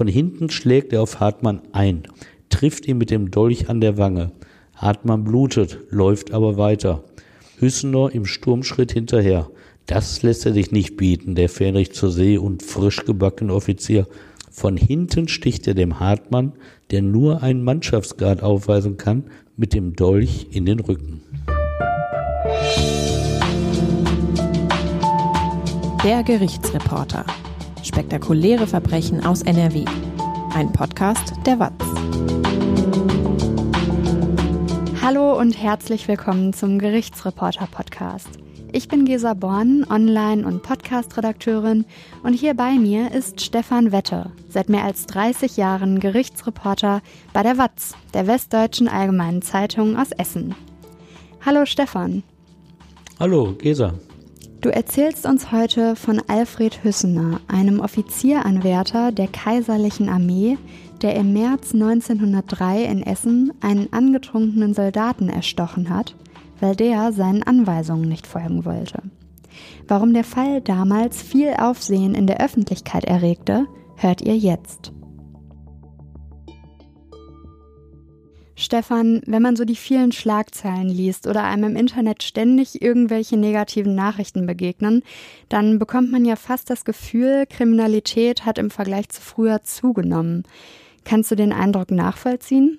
Von hinten schlägt er auf Hartmann ein, trifft ihn mit dem Dolch an der Wange. Hartmann blutet, läuft aber weiter. Hüssener im Sturmschritt hinterher. Das lässt er sich nicht bieten, der Fähnrich zur See und frisch gebackene Offizier. Von hinten sticht er dem Hartmann, der nur einen Mannschaftsgrad aufweisen kann, mit dem Dolch in den Rücken. Der Gerichtsreporter. Spektakuläre Verbrechen aus NRW. Ein Podcast der WAZ. Hallo und herzlich willkommen zum Gerichtsreporter Podcast. Ich bin Gesa Born, Online- und Podcast-Redakteurin und hier bei mir ist Stefan Wette, seit mehr als 30 Jahren Gerichtsreporter bei der WAZ, der Westdeutschen Allgemeinen Zeitung aus Essen. Hallo Stefan. Hallo Gesa. Du erzählst uns heute von Alfred Hüssener, einem Offizieranwärter der Kaiserlichen Armee, der im März 1903 in Essen einen angetrunkenen Soldaten erstochen hat – weil der seinen Anweisungen nicht folgen wollte. Warum der Fall damals viel Aufsehen in der Öffentlichkeit erregte, hört ihr jetzt. Stefan, wenn man so die vielen Schlagzeilen liest oder einem im Internet ständig irgendwelche negativen Nachrichten begegnen, dann bekommt man ja fast das Gefühl, Kriminalität hat im Vergleich zu früher zugenommen. Kannst du den Eindruck nachvollziehen?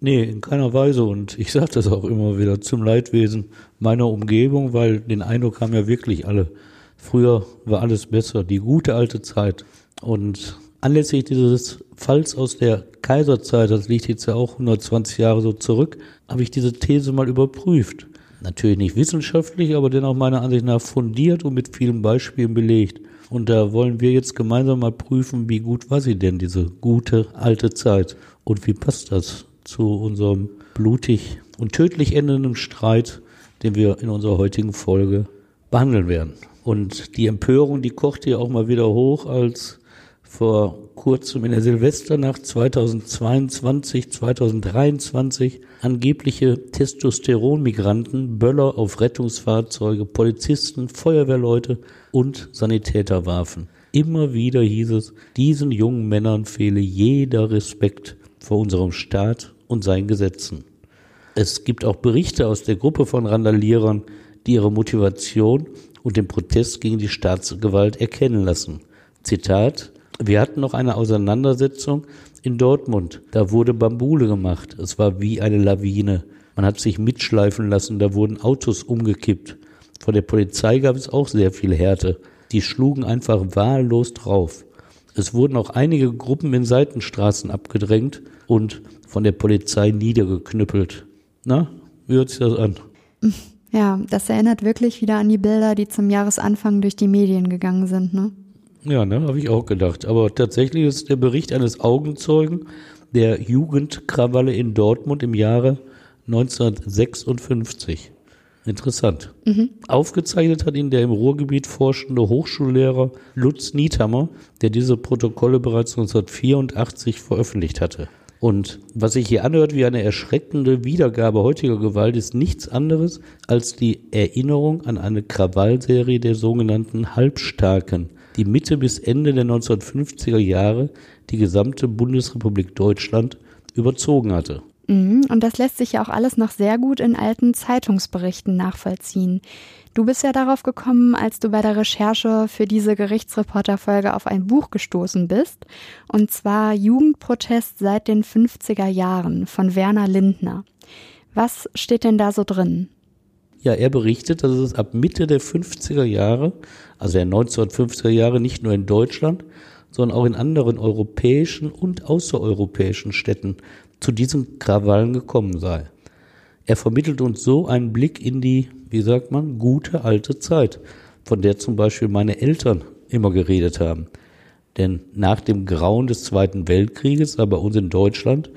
Nee, in keiner Weise. Und ich sage das auch immer wieder zum Leidwesen meiner Umgebung, weil den Eindruck haben ja wirklich alle. Früher war alles besser, die gute alte Zeit. Und anlässlich dieses Falls aus der Kaiserzeit, das liegt jetzt ja auch 120 Jahre so zurück, habe ich diese These mal überprüft. Natürlich nicht wissenschaftlich, aber dennoch meiner Ansicht nach fundiert und mit vielen Beispielen belegt. Und da wollen wir jetzt gemeinsam mal prüfen, wie gut war sie denn, diese gute alte Zeit? Und wie passt das zu unserem blutig und tödlich endenden Streit, den wir in unserer heutigen Folge behandeln werden. Und die Empörung, die kocht hier auch mal wieder hoch, als vor kurzem in der Silvesternacht 2022, 2023 angebliche Testosteronmigranten Böller auf Rettungsfahrzeuge, Polizisten, Feuerwehrleute und Sanitäter warfen. Immer wieder hieß es, diesen jungen Männern fehle jeder Respekt vor unserem Staat und seinen Gesetzen. Es gibt auch Berichte aus der Gruppe von Randalierern, die ihre Motivation und den Protest gegen die Staatsgewalt erkennen lassen. Zitat, wir hatten noch eine Auseinandersetzung in Dortmund. Da wurde Bambule gemacht. Es war wie eine Lawine. Man hat sich mitschleifen lassen. Da wurden Autos umgekippt. Von der Polizei gab es auch sehr viel Härte. Die schlugen einfach wahllos drauf. Es wurden auch einige Gruppen in Seitenstraßen abgedrängt und von der Polizei niedergeknüppelt. Na, wie hört sich das an? Ja, das erinnert wirklich wieder an die Bilder, die zum Jahresanfang durch die Medien gegangen sind, ne? Ja, ne, habe ich auch gedacht. Aber tatsächlich ist der Bericht eines Augenzeugen der Jugendkrawalle in Dortmund im Jahre 1956. Interessant. Mhm. Aufgezeichnet hat ihn der im Ruhrgebiet forschende Hochschullehrer Lutz Niethammer, der diese Protokolle bereits 1984 veröffentlicht hatte. Und was sich hier anhört wie eine erschreckende Wiedergabe heutiger Gewalt, ist nichts anderes als die Erinnerung an eine Krawallserie der sogenannten Halbstarken, die Mitte bis Ende der 1950er Jahre die gesamte Bundesrepublik Deutschland überzogen hatte. Mhm, und das lässt sich ja auch alles noch sehr gut in alten Zeitungsberichten nachvollziehen. Du bist ja darauf gekommen, als du bei der Recherche für diese Gerichtsreporterfolge auf ein Buch gestoßen bist, und zwar Jugendprotest seit den 50er Jahren von Werner Lindner. Was steht denn da so drin? Ja, er berichtet, dass es ab Mitte der 50er Jahre, also der 1950er Jahre, nicht nur in Deutschland, sondern auch in anderen europäischen und außereuropäischen Städten zu diesen Krawallen gekommen sei. Er vermittelt uns so einen Blick in die, wie sagt man, gute alte Zeit, von der zum Beispiel meine Eltern immer geredet haben. Denn nach dem Grauen des Zweiten Weltkrieges sei bei uns in Deutschland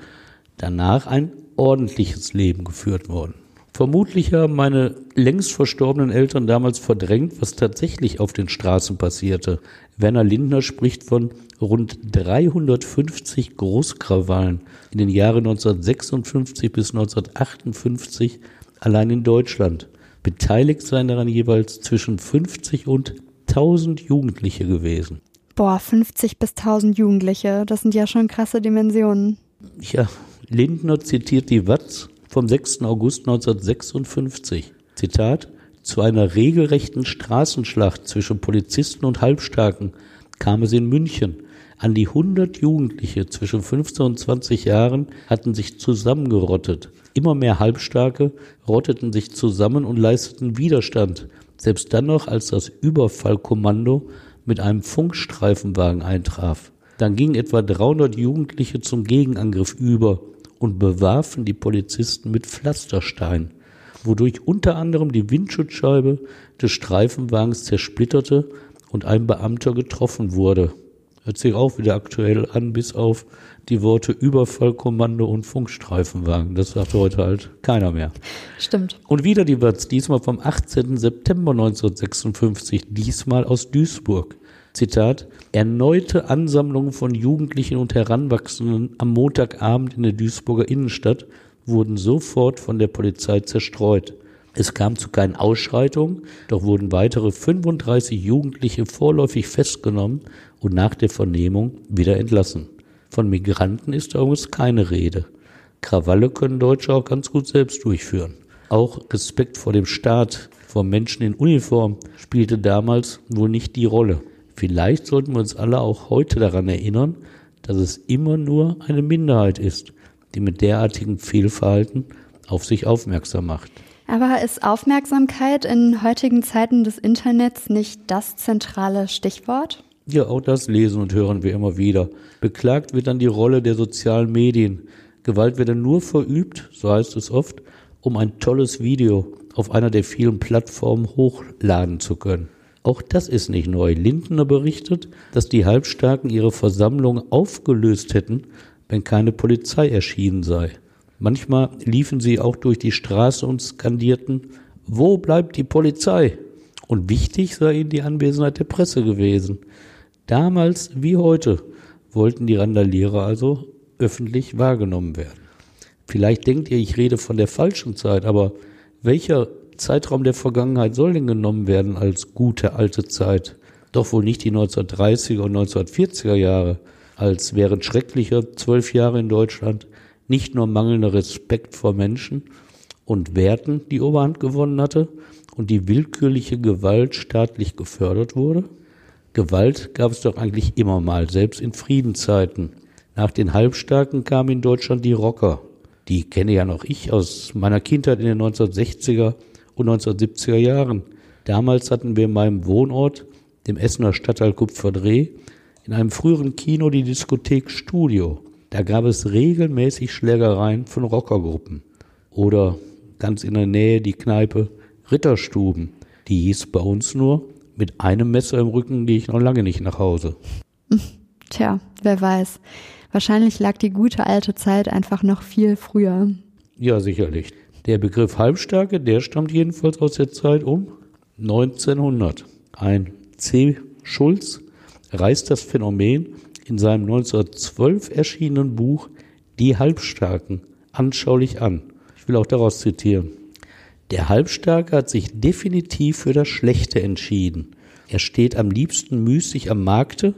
danach ein ordentliches Leben geführt worden. Vermutlich haben meine längst verstorbenen Eltern damals verdrängt, was tatsächlich auf den Straßen passierte. Werner Lindner spricht von rund 350 Großkrawallen in den Jahren 1956 bis 1958 allein in Deutschland. Beteiligt seien daran jeweils zwischen 50 und 1000 Jugendliche gewesen. Boah, 50 bis 1000 Jugendliche, das sind ja schon krasse Dimensionen. Ja, Lindner zitiert die Watz vom 6. August 1956. Zitat, zu einer regelrechten Straßenschlacht zwischen Polizisten und Halbstarken kam es in München. An die 100 Jugendliche zwischen 15 und 20 Jahren hatten sich zusammengerottet. Immer mehr Halbstarke rotteten sich zusammen und leisteten Widerstand. Selbst dann noch, als das Überfallkommando mit einem Funkstreifenwagen eintraf. Dann gingen etwa 300 Jugendliche zum Gegenangriff über und bewarfen die Polizisten mit Pflasterstein, wodurch unter anderem die Windschutzscheibe des Streifenwagens zersplitterte und ein Beamter getroffen wurde. Hört sich auch wieder aktuell an, bis auf die Worte Überfallkommando und Funkstreifenwagen. Das sagt heute halt keiner mehr. Stimmt. Und wieder die Watz, diesmal vom 18. September 1956, diesmal aus Duisburg. Zitat, erneute Ansammlungen von Jugendlichen und Heranwachsenden am Montagabend in der Duisburger Innenstadt wurden sofort von der Polizei zerstreut. Es kam zu keinen Ausschreitungen, doch wurden weitere 35 Jugendliche vorläufig festgenommen und nach der Vernehmung wieder entlassen. Von Migranten ist übrigens keine Rede. Krawalle können Deutsche auch ganz gut selbst durchführen. Auch Respekt vor dem Staat, vor Menschen in Uniform spielte damals wohl nicht die Rolle. Vielleicht sollten wir uns alle auch heute daran erinnern, dass es immer nur eine Minderheit ist, die mit derartigem Fehlverhalten auf sich aufmerksam macht. Aber ist Aufmerksamkeit in heutigen Zeiten des Internets nicht das zentrale Stichwort? Ja, auch das lesen und hören wir immer wieder. Beklagt wird dann die Rolle der sozialen Medien. Gewalt wird dann nur verübt, so heißt es oft, um ein tolles Video auf einer der vielen Plattformen hochladen zu können. Auch das ist nicht neu. Lindner berichtet, dass die Halbstarken ihre Versammlung aufgelöst hätten, wenn keine Polizei erschienen sei. Manchmal liefen sie auch durch die Straße und skandierten, wo bleibt die Polizei? Und wichtig sei ihnen die Anwesenheit der Presse gewesen. Damals wie heute wollten die Randalierer also öffentlich wahrgenommen werden. Vielleicht denkt ihr, ich rede von der falschen Zeit, aber welcher Zeitraum der Vergangenheit soll denn genommen werden als gute alte Zeit? Doch wohl nicht die 1930er und 1940er Jahre, als während schrecklicher zwölf Jahre in Deutschland nicht nur mangelnder Respekt vor Menschen und Werten die Oberhand gewonnen hatte und die willkürliche Gewalt staatlich gefördert wurde? Gewalt gab es doch eigentlich immer mal, selbst in Friedenszeiten. Nach den Halbstarken kamen in Deutschland die Rocker. Die kenne ja noch ich aus meiner Kindheit in den 1960er und 1970er Jahren. Damals hatten wir in meinem Wohnort, dem Essener Stadtteil Kupferdreh, in einem früheren Kino die Diskothek Studio. Da gab es regelmäßig Schlägereien von Rockergruppen. Oder ganz in der Nähe die Kneipe Ritterstuben. Die hieß bei uns nur, mit einem Messer im Rücken gehe ich noch lange nicht nach Hause. Tja, wer weiß. Wahrscheinlich lag die gute alte Zeit einfach noch viel früher. Ja, sicherlich. Der Begriff Halbstarke, der stammt jedenfalls aus der Zeit um 1900. Ein C. Schulz reißt das Phänomen in seinem 1912 erschienenen Buch Die Halbstarken anschaulich an. Ich will auch daraus zitieren. Der Halbstarke hat sich definitiv für das Schlechte entschieden. Er steht am liebsten müßig am Markte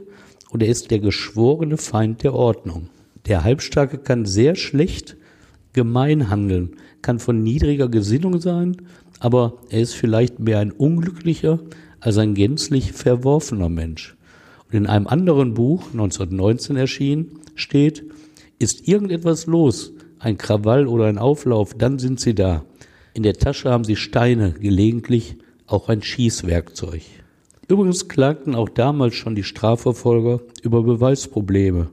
und er ist der geschworene Feind der Ordnung. Der Halbstarke kann sehr schlecht gemein handeln, kann von niedriger Gesinnung sein, aber er ist vielleicht mehr ein unglücklicher als ein gänzlich verworfener Mensch. Und in einem anderen Buch, 1919 erschienen, steht, ist irgendetwas los, ein Krawall oder ein Auflauf, dann sind sie da. In der Tasche haben sie Steine, gelegentlich auch ein Schießwerkzeug. Übrigens klagten auch damals schon die Strafverfolger über Beweisprobleme.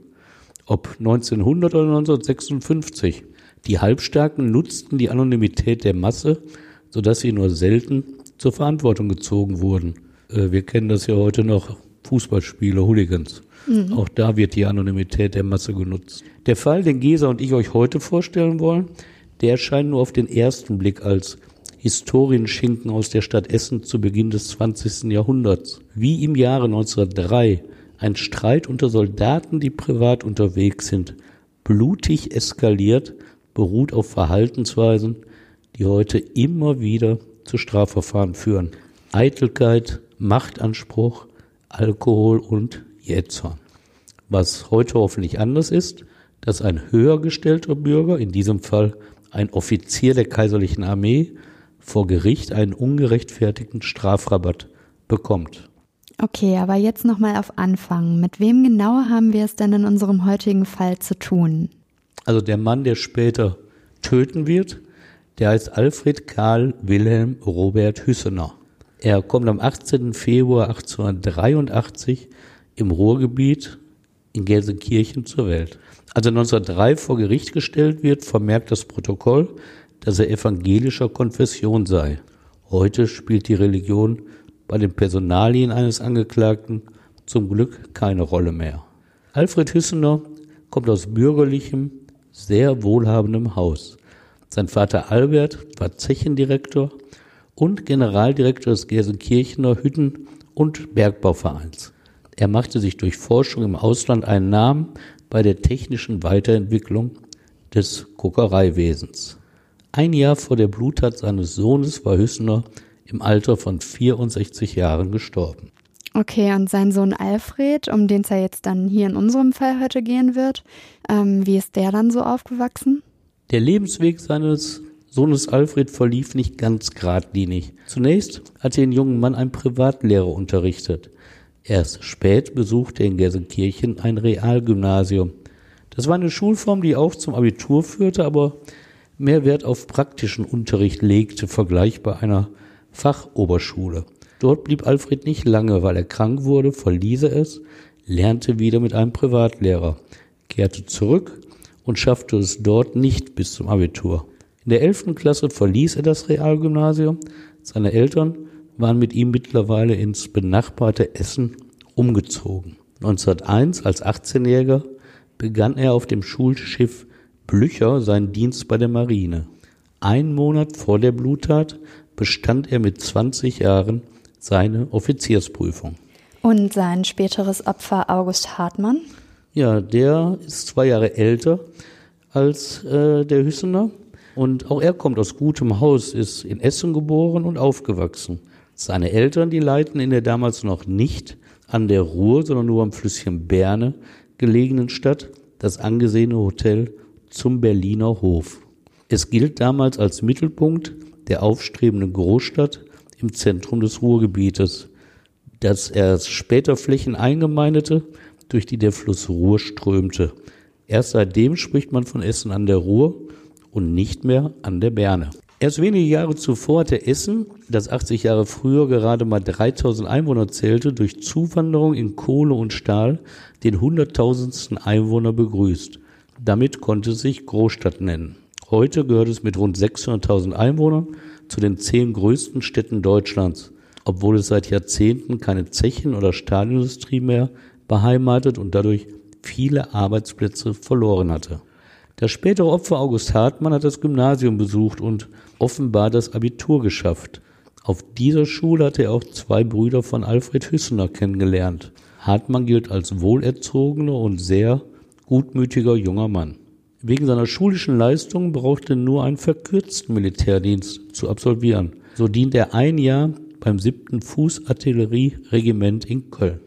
Ob 1900 oder 1956. Die Halbstarken nutzten die Anonymität der Masse, sodass sie nur selten zur Verantwortung gezogen wurden. Äh, wir kennen das ja heute noch, Fußballspiele, Hooligans. Mhm. Auch da wird die Anonymität der Masse genutzt. Der Fall, den Gesa und ich euch heute vorstellen wollen, der erscheint nur auf den ersten Blick als Historienschinken aus der Stadt Essen zu Beginn des 20. Jahrhunderts. Wie im Jahre 1903 ein Streit unter Soldaten, die privat unterwegs sind, blutig eskaliert, beruht auf Verhaltensweisen, die heute immer wieder zu Strafverfahren führen. Eitelkeit, Machtanspruch, Alkohol und Jähzorn. Was heute hoffentlich anders ist, dass ein höher gestellter Bürger, in diesem Fall ein Offizier der kaiserlichen Armee, vor Gericht einen ungerechtfertigten Strafrabatt bekommt. Okay, aber jetzt nochmal auf Anfang. Mit wem genau haben wir es denn in unserem heutigen Fall zu tun? Also der Mann, der später töten wird, der heißt Alfred Karl Wilhelm Robert Hüssener. Er kommt am 18. Februar 1883 im Ruhrgebiet in Gelsenkirchen zur Welt. Als er 1903 vor Gericht gestellt wird, vermerkt das Protokoll, dass er evangelischer Konfession sei. Heute spielt die Religion bei den Personalien eines Angeklagten zum Glück keine Rolle mehr. Alfred Hüssener kommt aus bürgerlichem, sehr wohlhabendem Haus. Sein Vater Albert war Zechendirektor und Generaldirektor des Gelsenkirchener Hütten- und Bergbauvereins. Er machte sich durch Forschung im Ausland einen Namen bei der technischen Weiterentwicklung des Kokereiwesens. Ein Jahr vor der Bluttat seines Sohnes war Hüssener im Alter von 64 Jahren gestorben. Okay, und sein Sohn Alfred, um den es ja jetzt dann hier in unserem Fall heute gehen wird, ähm, wie ist der dann so aufgewachsen? Der Lebensweg seines Sohnes Alfred verlief nicht ganz geradlinig. Zunächst hatte den jungen Mann ein Privatlehrer unterrichtet. Erst spät besuchte er in Gelsenkirchen ein Realgymnasium. Das war eine Schulform, die auch zum Abitur führte, aber mehr Wert auf praktischen Unterricht legte, vergleichbar einer Fachoberschule. Dort blieb Alfred nicht lange, weil er krank wurde, verließ er es, lernte wieder mit einem Privatlehrer, kehrte zurück und schaffte es dort nicht bis zum Abitur. In der elften Klasse verließ er das Realgymnasium. Seine Eltern waren mit ihm mittlerweile ins benachbarte Essen umgezogen. 1901 als 18-Jähriger begann er auf dem Schulschiff Blücher seinen Dienst bei der Marine. Ein Monat vor der Bluttat bestand er mit 20 Jahren seine Offiziersprüfung. Und sein späteres Opfer August Hartmann? Ja, der ist zwei Jahre älter als äh, der Hüssener. Und auch er kommt aus gutem Haus, ist in Essen geboren und aufgewachsen. Seine Eltern, die leiten in der damals noch nicht an der Ruhr, sondern nur am Flüsschen Berne gelegenen Stadt das angesehene Hotel zum Berliner Hof. Es gilt damals als Mittelpunkt der aufstrebenden Großstadt im Zentrum des Ruhrgebietes, das erst später Flächen eingemeindete, durch die der Fluss Ruhr strömte. Erst seitdem spricht man von Essen an der Ruhr und nicht mehr an der Berne. Erst wenige Jahre zuvor hatte Essen, das 80 Jahre früher gerade mal 3000 Einwohner zählte, durch Zuwanderung in Kohle und Stahl den hunderttausendsten Einwohner begrüßt. Damit konnte es sich Großstadt nennen. Heute gehört es mit rund 600.000 Einwohnern zu den zehn größten Städten Deutschlands, obwohl es seit Jahrzehnten keine Zechen- oder Stahlindustrie mehr beheimatet und dadurch viele Arbeitsplätze verloren hatte. Das spätere Opfer August Hartmann hat das Gymnasium besucht und offenbar das Abitur geschafft. Auf dieser Schule hatte er auch zwei Brüder von Alfred Hüssener kennengelernt. Hartmann gilt als wohlerzogener und sehr gutmütiger junger Mann. Wegen seiner schulischen Leistungen brauchte er nur einen verkürzten Militärdienst zu absolvieren. So dient er ein Jahr beim siebten Fußartillerieregiment in Köln.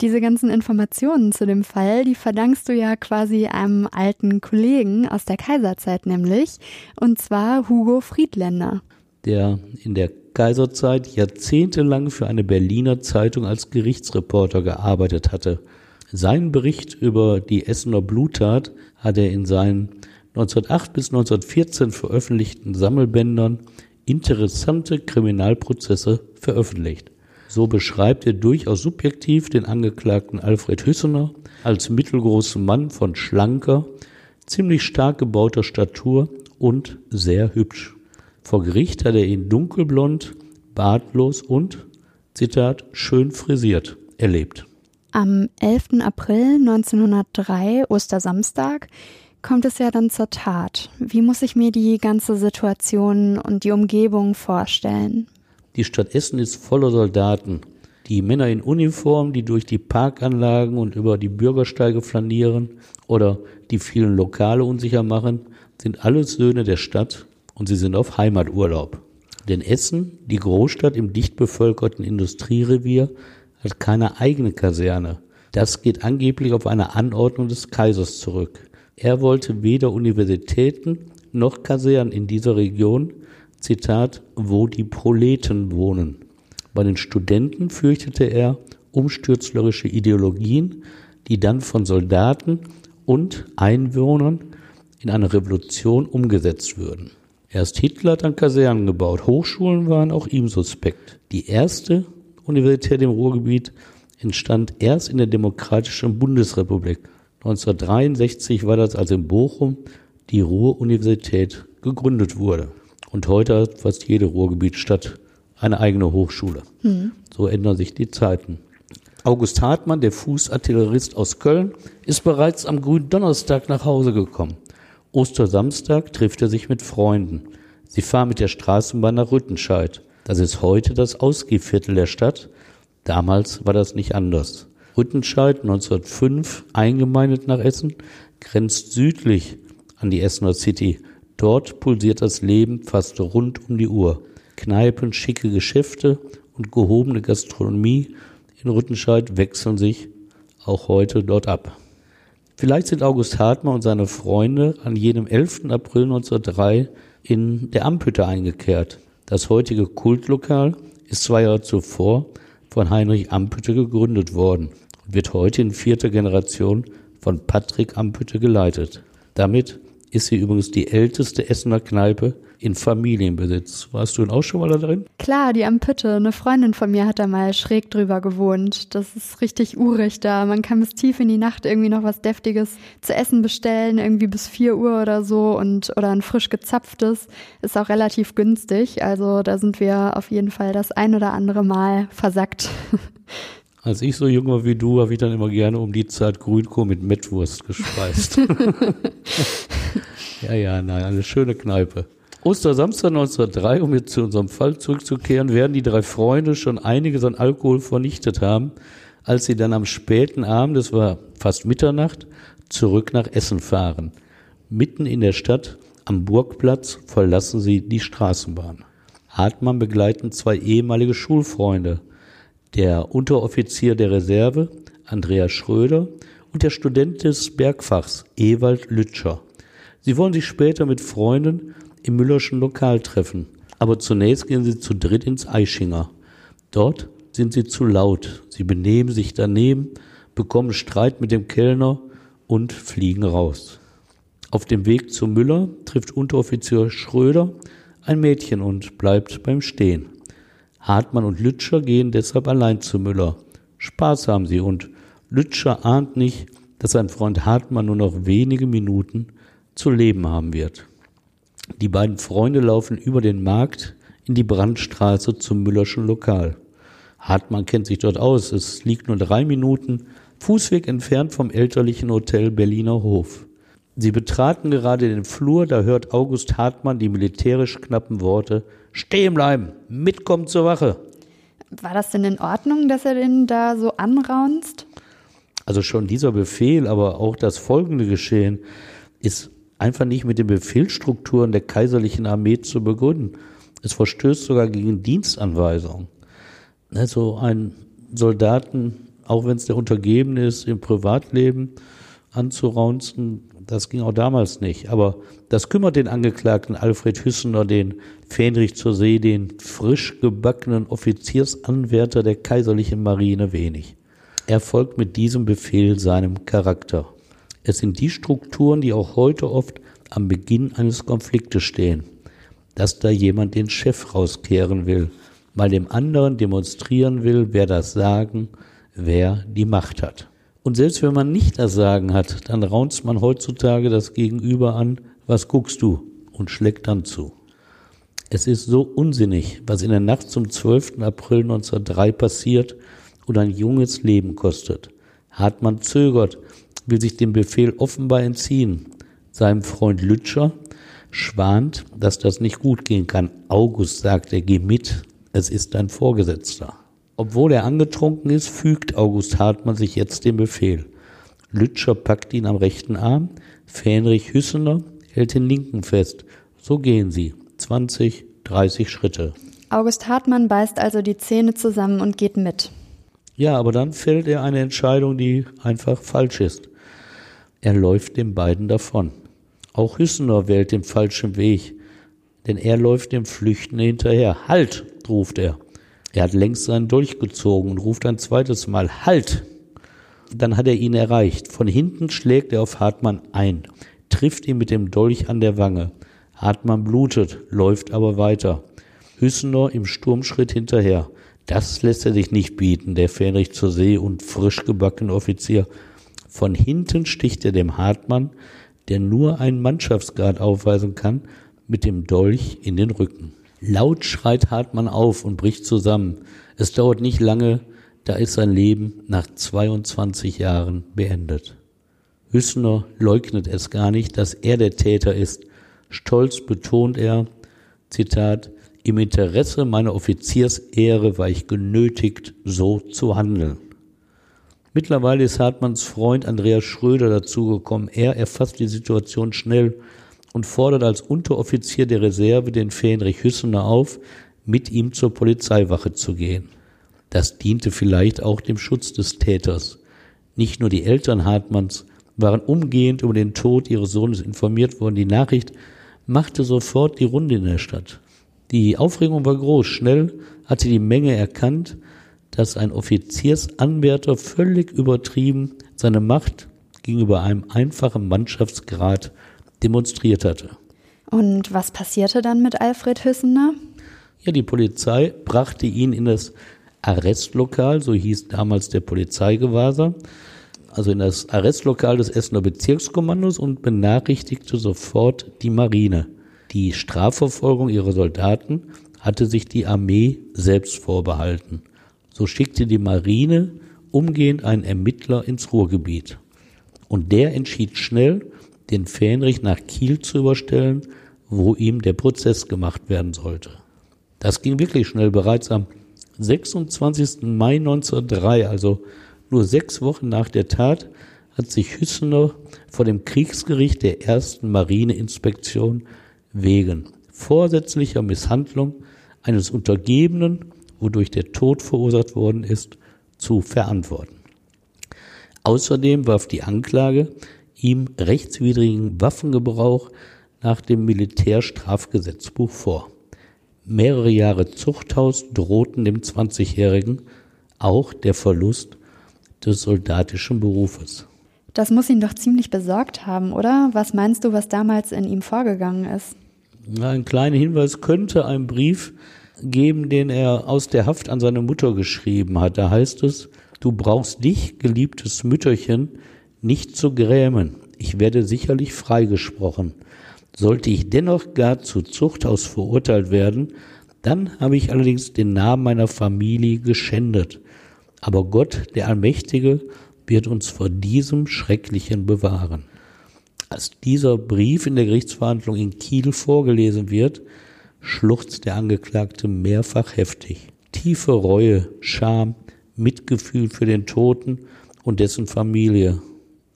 Diese ganzen Informationen zu dem Fall, die verdankst du ja quasi einem alten Kollegen aus der Kaiserzeit nämlich, und zwar Hugo Friedländer. Der in der Kaiserzeit jahrzehntelang für eine Berliner Zeitung als Gerichtsreporter gearbeitet hatte. Sein Bericht über die Essener Bluttat hat er in seinen 1908 bis 1914 veröffentlichten Sammelbändern Interessante Kriminalprozesse veröffentlicht. So beschreibt er durchaus subjektiv den Angeklagten Alfred Hüssener als mittelgroßen Mann von schlanker, ziemlich stark gebauter Statur und sehr hübsch. Vor Gericht hat er ihn dunkelblond, bartlos und, Zitat, schön frisiert erlebt. Am 11. April 1903, Ostersamstag, kommt es ja dann zur Tat. Wie muss ich mir die ganze Situation und die Umgebung vorstellen? Die Stadt Essen ist voller Soldaten. Die Männer in Uniform, die durch die Parkanlagen und über die Bürgersteige flanieren oder die vielen Lokale unsicher machen, sind alles Söhne der Stadt und sie sind auf Heimaturlaub. Denn Essen, die Großstadt im dicht bevölkerten Industrierevier, hat keine eigene Kaserne. Das geht angeblich auf eine Anordnung des Kaisers zurück. Er wollte weder Universitäten noch Kasernen in dieser Region, Zitat, wo die Proleten wohnen. Bei den Studenten fürchtete er umstürzlerische Ideologien, die dann von Soldaten und Einwohnern in einer Revolution umgesetzt würden. Erst Hitler hat dann Kasernen gebaut. Hochschulen waren auch ihm suspekt. Die erste Universität im Ruhrgebiet entstand erst in der Demokratischen Bundesrepublik. 1963 war das, als in Bochum die Ruhr-Universität gegründet wurde. Und heute hat fast jede Ruhrgebietstadt eine eigene Hochschule. Hm. So ändern sich die Zeiten. August Hartmann, der Fußartillerist aus Köln, ist bereits am grünen Donnerstag nach Hause gekommen. Ostersamstag trifft er sich mit Freunden. Sie fahren mit der Straßenbahn nach Rüttenscheid. Das ist heute das Ausgehviertel der Stadt. Damals war das nicht anders. Rüttenscheid, 1905 eingemeindet nach Essen, grenzt südlich an die Essener City. Dort pulsiert das Leben fast rund um die Uhr. Kneipen, schicke Geschäfte und gehobene Gastronomie in Rüttenscheid wechseln sich auch heute dort ab. Vielleicht sind August Hartmann und seine Freunde an jenem 11. April 1903 in der Amphütte eingekehrt. Das heutige Kultlokal ist zwei Jahre zuvor von Heinrich Amphütte gegründet worden und wird heute in vierter Generation von Patrick Amphütte geleitet. Damit ist sie übrigens die älteste Essener Kneipe in Familienbesitz. Warst du denn auch schon mal da drin? Klar, die am Pütte. Eine Freundin von mir hat da mal schräg drüber gewohnt. Das ist richtig urig da. Man kann bis tief in die Nacht irgendwie noch was Deftiges zu essen bestellen, irgendwie bis 4 Uhr oder so und oder ein frisch gezapftes. Ist auch relativ günstig. Also da sind wir auf jeden Fall das ein oder andere Mal versackt. Als ich so jung war wie du, habe ich dann immer gerne um die Zeit Grünkohl mit Mettwurst gespeist. ja, ja, nein, eine schöne Kneipe. Ostersamstag 1903, um jetzt zu unserem Fall zurückzukehren, werden die drei Freunde schon einiges an Alkohol vernichtet haben, als sie dann am späten Abend, das war fast Mitternacht, zurück nach Essen fahren. Mitten in der Stadt, am Burgplatz, verlassen sie die Straßenbahn. Hartmann begleiten zwei ehemalige Schulfreunde, der Unteroffizier der Reserve, Andreas Schröder, und der Student des Bergfachs, Ewald Lütscher. Sie wollen sich später mit Freunden im Müllerschen Lokal treffen. Aber zunächst gehen sie zu dritt ins Eischinger. Dort sind sie zu laut. Sie benehmen sich daneben, bekommen Streit mit dem Kellner und fliegen raus. Auf dem Weg zu Müller trifft Unteroffizier Schröder ein Mädchen und bleibt beim Stehen. Hartmann und Lütscher gehen deshalb allein zu Müller. Spaß haben sie und Lütscher ahnt nicht, dass sein Freund Hartmann nur noch wenige Minuten zu leben haben wird. Die beiden Freunde laufen über den Markt in die Brandstraße zum Müllerschen Lokal. Hartmann kennt sich dort aus. Es liegt nur drei Minuten Fußweg entfernt vom elterlichen Hotel Berliner Hof. Sie betraten gerade den Flur, da hört August Hartmann die militärisch knappen Worte Stehen bleiben, mitkommen zur Wache. War das denn in Ordnung, dass er den da so anraunst? Also schon dieser Befehl, aber auch das folgende Geschehen ist einfach nicht mit den Befehlsstrukturen der kaiserlichen Armee zu begründen. Es verstößt sogar gegen Dienstanweisungen. Also ein Soldaten, auch wenn es der Untergebene ist, im Privatleben anzuraunzen, das ging auch damals nicht. Aber das kümmert den Angeklagten Alfred Hüssener, den Fähnrich zur See, den frisch gebackenen Offiziersanwärter der kaiserlichen Marine wenig. Er folgt mit diesem Befehl seinem Charakter. Es sind die Strukturen, die auch heute oft am Beginn eines Konfliktes stehen. Dass da jemand den Chef rauskehren will, mal dem anderen demonstrieren will, wer das Sagen, wer die Macht hat. Und selbst wenn man nicht das Sagen hat, dann raunzt man heutzutage das Gegenüber an, was guckst du? und schlägt dann zu. Es ist so unsinnig, was in der Nacht zum 12. April 1903 passiert und ein junges Leben kostet. Hartmann zögert, will sich dem Befehl offenbar entziehen. Seinem Freund Lütscher schwant, dass das nicht gut gehen kann. August sagt er, geh mit, es ist dein Vorgesetzter. Obwohl er angetrunken ist, fügt August Hartmann sich jetzt dem Befehl. Lütscher packt ihn am rechten Arm, Fähnrich Hüssener hält den linken fest. So gehen sie, 20, 30 Schritte. August Hartmann beißt also die Zähne zusammen und geht mit. Ja, aber dann fällt er eine Entscheidung, die einfach falsch ist. Er läuft den beiden davon. Auch Hüssener wählt den falschen Weg, denn er läuft dem Flüchtenden hinterher. Halt, ruft er. Er hat längst seinen Dolch gezogen und ruft ein zweites Mal Halt. Dann hat er ihn erreicht. Von hinten schlägt er auf Hartmann ein, trifft ihn mit dem Dolch an der Wange. Hartmann blutet, läuft aber weiter. Hüssener im Sturmschritt hinterher. Das lässt er sich nicht bieten, der Fähnrich zur See und frisch gebackene Offizier. Von hinten sticht er dem Hartmann, der nur einen Mannschaftsgrad aufweisen kann, mit dem Dolch in den Rücken. Laut schreit Hartmann auf und bricht zusammen. Es dauert nicht lange, da ist sein Leben nach 22 Jahren beendet. Hüssener leugnet es gar nicht, dass er der Täter ist. Stolz betont er, Zitat, im Interesse meiner Offiziersehre war ich genötigt, so zu handeln. Mittlerweile ist Hartmanns Freund Andreas Schröder dazugekommen. Er erfasst die Situation schnell und fordert als Unteroffizier der Reserve den Fähnrich Hüssener auf, mit ihm zur Polizeiwache zu gehen. Das diente vielleicht auch dem Schutz des Täters. Nicht nur die Eltern Hartmanns waren umgehend über den Tod ihres Sohnes informiert worden. Die Nachricht machte sofort die Runde in der Stadt. Die Aufregung war groß. Schnell hatte die Menge erkannt, dass ein Offiziersanwärter völlig übertrieben seine Macht gegenüber einem einfachen Mannschaftsgrad demonstriert hatte. Und was passierte dann mit Alfred Hüssener? Ja, die Polizei brachte ihn in das Arrestlokal, so hieß damals der Polizeigewahrsam, also in das Arrestlokal des Essener Bezirkskommandos und benachrichtigte sofort die Marine. Die Strafverfolgung ihrer Soldaten hatte sich die Armee selbst vorbehalten. So schickte die Marine umgehend einen Ermittler ins Ruhrgebiet. Und der entschied schnell, den Fähnrich nach Kiel zu überstellen, wo ihm der Prozess gemacht werden sollte. Das ging wirklich schnell. Bereits am 26. Mai 1903, also nur sechs Wochen nach der Tat, hat sich Hüssener vor dem Kriegsgericht der ersten Marineinspektion wegen vorsätzlicher Misshandlung eines Untergebenen, wodurch der Tod verursacht worden ist, zu verantworten. Außerdem warf die Anklage ihm rechtswidrigen Waffengebrauch nach dem Militärstrafgesetzbuch vor. Mehrere Jahre Zuchthaus drohten dem 20-Jährigen, auch der Verlust des soldatischen Berufes. Das muss ihn doch ziemlich besorgt haben, oder? Was meinst du, was damals in ihm vorgegangen ist? Ein kleiner Hinweis könnte ein Brief geben, den er aus der Haft an seine Mutter geschrieben hat. Da heißt es, du brauchst dich, geliebtes Mütterchen, nicht zu grämen. Ich werde sicherlich freigesprochen. Sollte ich dennoch gar zu Zuchthaus verurteilt werden, dann habe ich allerdings den Namen meiner Familie geschändet. Aber Gott, der Allmächtige, wird uns vor diesem Schrecklichen bewahren. Als dieser Brief in der Gerichtsverhandlung in Kiel vorgelesen wird, schluchzt der Angeklagte mehrfach heftig. Tiefe Reue, Scham, Mitgefühl für den Toten und dessen Familie.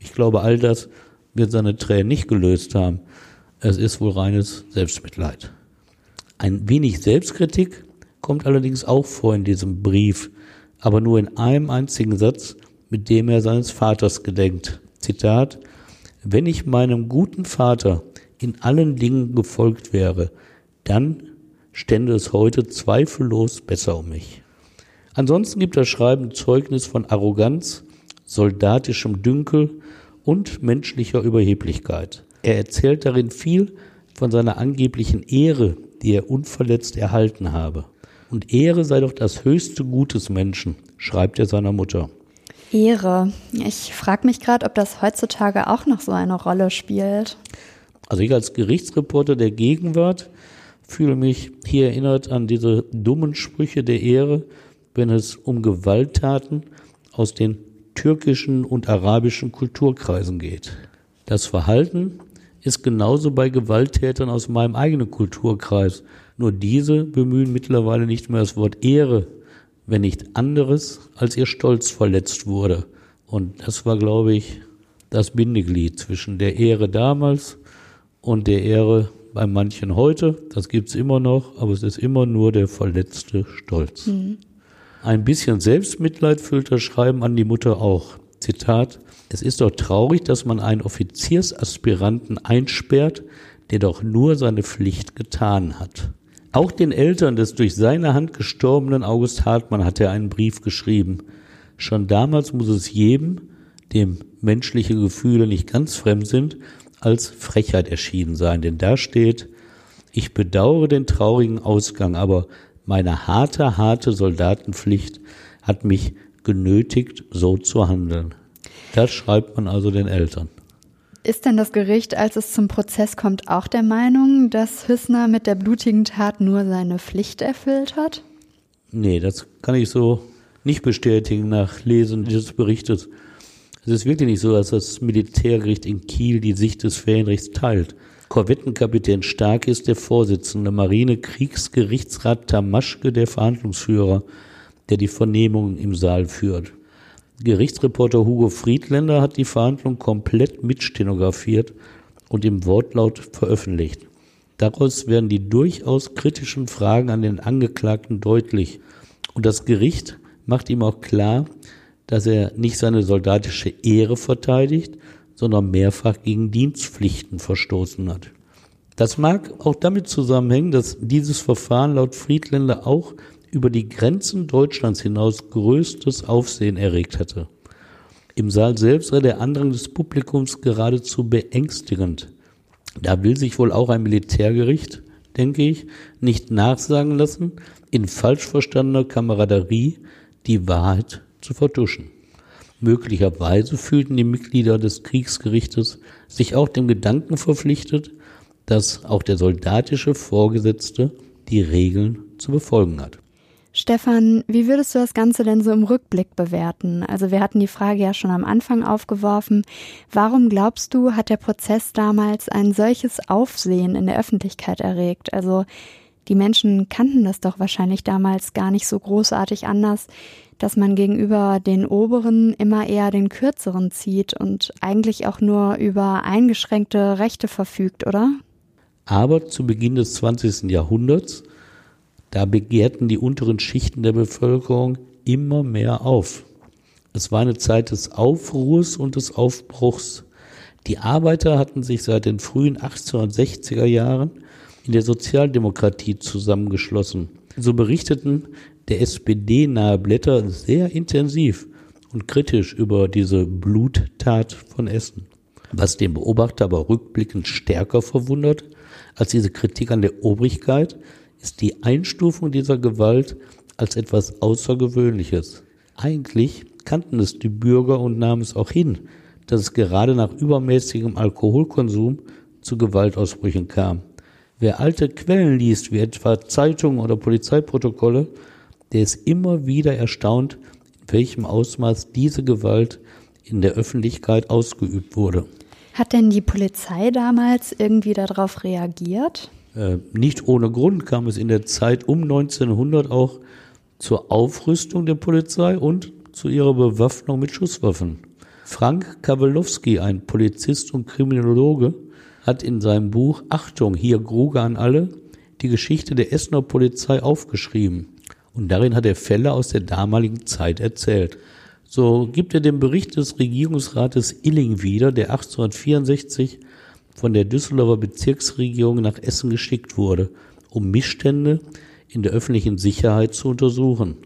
Ich glaube, all das wird seine Tränen nicht gelöst haben. Es ist wohl reines Selbstmitleid. Ein wenig Selbstkritik kommt allerdings auch vor in diesem Brief, aber nur in einem einzigen Satz, mit dem er seines Vaters gedenkt. Zitat, wenn ich meinem guten Vater in allen Dingen gefolgt wäre, dann stände es heute zweifellos besser um mich. Ansonsten gibt das Schreiben Zeugnis von Arroganz, soldatischem Dünkel und menschlicher Überheblichkeit. Er erzählt darin viel von seiner angeblichen Ehre, die er unverletzt erhalten habe. Und Ehre sei doch das höchste Gut des Menschen, schreibt er seiner Mutter. Ehre. Ich frage mich gerade, ob das heutzutage auch noch so eine Rolle spielt. Also ich als Gerichtsreporter der Gegenwart fühle mich hier erinnert an diese dummen Sprüche der Ehre, wenn es um Gewalttaten aus den türkischen und arabischen Kulturkreisen geht. Das Verhalten ist genauso bei Gewalttätern aus meinem eigenen Kulturkreis. Nur diese bemühen mittlerweile nicht mehr das Wort Ehre, wenn nicht anderes als ihr Stolz verletzt wurde. Und das war, glaube ich, das Bindeglied zwischen der Ehre damals und der Ehre bei manchen heute. Das gibt's immer noch, aber es ist immer nur der verletzte Stolz. Mhm. Ein bisschen Selbstmitleid füllt das Schreiben an die Mutter auch. Zitat, es ist doch traurig, dass man einen Offiziersaspiranten einsperrt, der doch nur seine Pflicht getan hat. Auch den Eltern des durch seine Hand gestorbenen August Hartmann hat er einen Brief geschrieben. Schon damals muss es jedem, dem menschliche Gefühle nicht ganz fremd sind, als Frechheit erschienen sein, denn da steht, ich bedauere den traurigen Ausgang, aber meine harte, harte Soldatenpflicht hat mich genötigt, so zu handeln. Das schreibt man also den Eltern. Ist denn das Gericht, als es zum Prozess kommt, auch der Meinung, dass Hüssner mit der blutigen Tat nur seine Pflicht erfüllt hat? Nee, das kann ich so nicht bestätigen nach Lesen dieses Berichtes. Es ist wirklich nicht so, dass das Militärgericht in Kiel die Sicht des Ferienrechts teilt. Korvettenkapitän Stark ist der Vorsitzende, Marinekriegsgerichtsrat Tamaschke der Verhandlungsführer, der die Vernehmungen im Saal führt. Gerichtsreporter Hugo Friedländer hat die Verhandlung komplett mitstenografiert und im Wortlaut veröffentlicht. Daraus werden die durchaus kritischen Fragen an den Angeklagten deutlich. Und das Gericht macht ihm auch klar, dass er nicht seine soldatische Ehre verteidigt, sondern mehrfach gegen Dienstpflichten verstoßen hat. Das mag auch damit zusammenhängen, dass dieses Verfahren laut Friedländer auch über die Grenzen Deutschlands hinaus größtes Aufsehen erregt hatte. Im Saal selbst war der Andrang des Publikums geradezu beängstigend. Da will sich wohl auch ein Militärgericht, denke ich, nicht nachsagen lassen, in falsch verstandener Kameraderie die Wahrheit zu vertuschen. Möglicherweise fühlten die Mitglieder des Kriegsgerichtes sich auch dem Gedanken verpflichtet, dass auch der soldatische Vorgesetzte die Regeln zu befolgen hat. Stefan, wie würdest du das Ganze denn so im Rückblick bewerten? Also wir hatten die Frage ja schon am Anfang aufgeworfen. Warum glaubst du, hat der Prozess damals ein solches Aufsehen in der Öffentlichkeit erregt? Also die Menschen kannten das doch wahrscheinlich damals gar nicht so großartig anders, dass man gegenüber den Oberen immer eher den Kürzeren zieht und eigentlich auch nur über eingeschränkte Rechte verfügt, oder? Aber zu Beginn des 20. Jahrhunderts da begehrten die unteren Schichten der Bevölkerung immer mehr auf. Es war eine Zeit des Aufruhrs und des Aufbruchs. Die Arbeiter hatten sich seit den frühen 1860er Jahren in der Sozialdemokratie zusammengeschlossen. So berichteten der SPD nahe Blätter sehr intensiv und kritisch über diese Bluttat von Essen. Was den Beobachter aber rückblickend stärker verwundert als diese Kritik an der Obrigkeit, ist die Einstufung dieser Gewalt als etwas Außergewöhnliches. Eigentlich kannten es die Bürger und nahmen es auch hin, dass es gerade nach übermäßigem Alkoholkonsum zu Gewaltausbrüchen kam. Wer alte Quellen liest, wie etwa Zeitungen oder Polizeiprotokolle, der ist immer wieder erstaunt, in welchem Ausmaß diese Gewalt in der Öffentlichkeit ausgeübt wurde. Hat denn die Polizei damals irgendwie darauf reagiert? Äh, nicht ohne Grund kam es in der Zeit um 1900 auch zur Aufrüstung der Polizei und zu ihrer Bewaffnung mit Schusswaffen. Frank Kawalowski, ein Polizist und Kriminologe, hat in seinem Buch Achtung, hier Gruge an alle, die Geschichte der Essener Polizei aufgeschrieben. Und darin hat er Fälle aus der damaligen Zeit erzählt. So gibt er den Bericht des Regierungsrates Illing wieder, der 1864 von der Düsseldorfer Bezirksregierung nach Essen geschickt wurde, um Missstände in der öffentlichen Sicherheit zu untersuchen.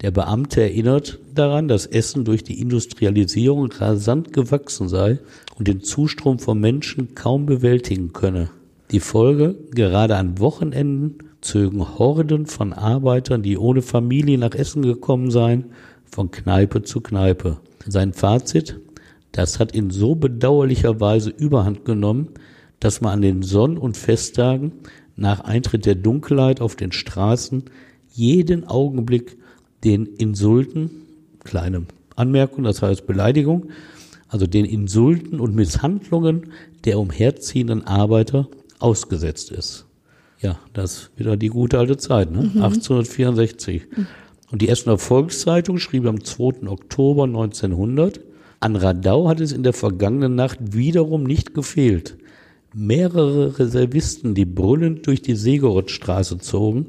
Der Beamte erinnert daran, dass Essen durch die Industrialisierung rasant gewachsen sei und den Zustrom von Menschen kaum bewältigen könne. Die Folge, gerade an Wochenenden zögen Horden von Arbeitern, die ohne Familie nach Essen gekommen seien, von Kneipe zu Kneipe. Sein Fazit, das hat in so bedauerlicher Weise überhand genommen, dass man an den Sonn- und Festtagen nach Eintritt der Dunkelheit auf den Straßen jeden Augenblick den Insulten, kleine Anmerkung, das heißt Beleidigung, also den Insulten und Misshandlungen der umherziehenden Arbeiter ausgesetzt ist. Ja, das ist wieder die gute alte Zeit, ne? Mhm. 1864. Mhm. Und die Essener Volkszeitung schrieb am 2. Oktober 1900, an Radau hat es in der vergangenen Nacht wiederum nicht gefehlt. Mehrere Reservisten, die brüllend durch die Segorothstraße zogen,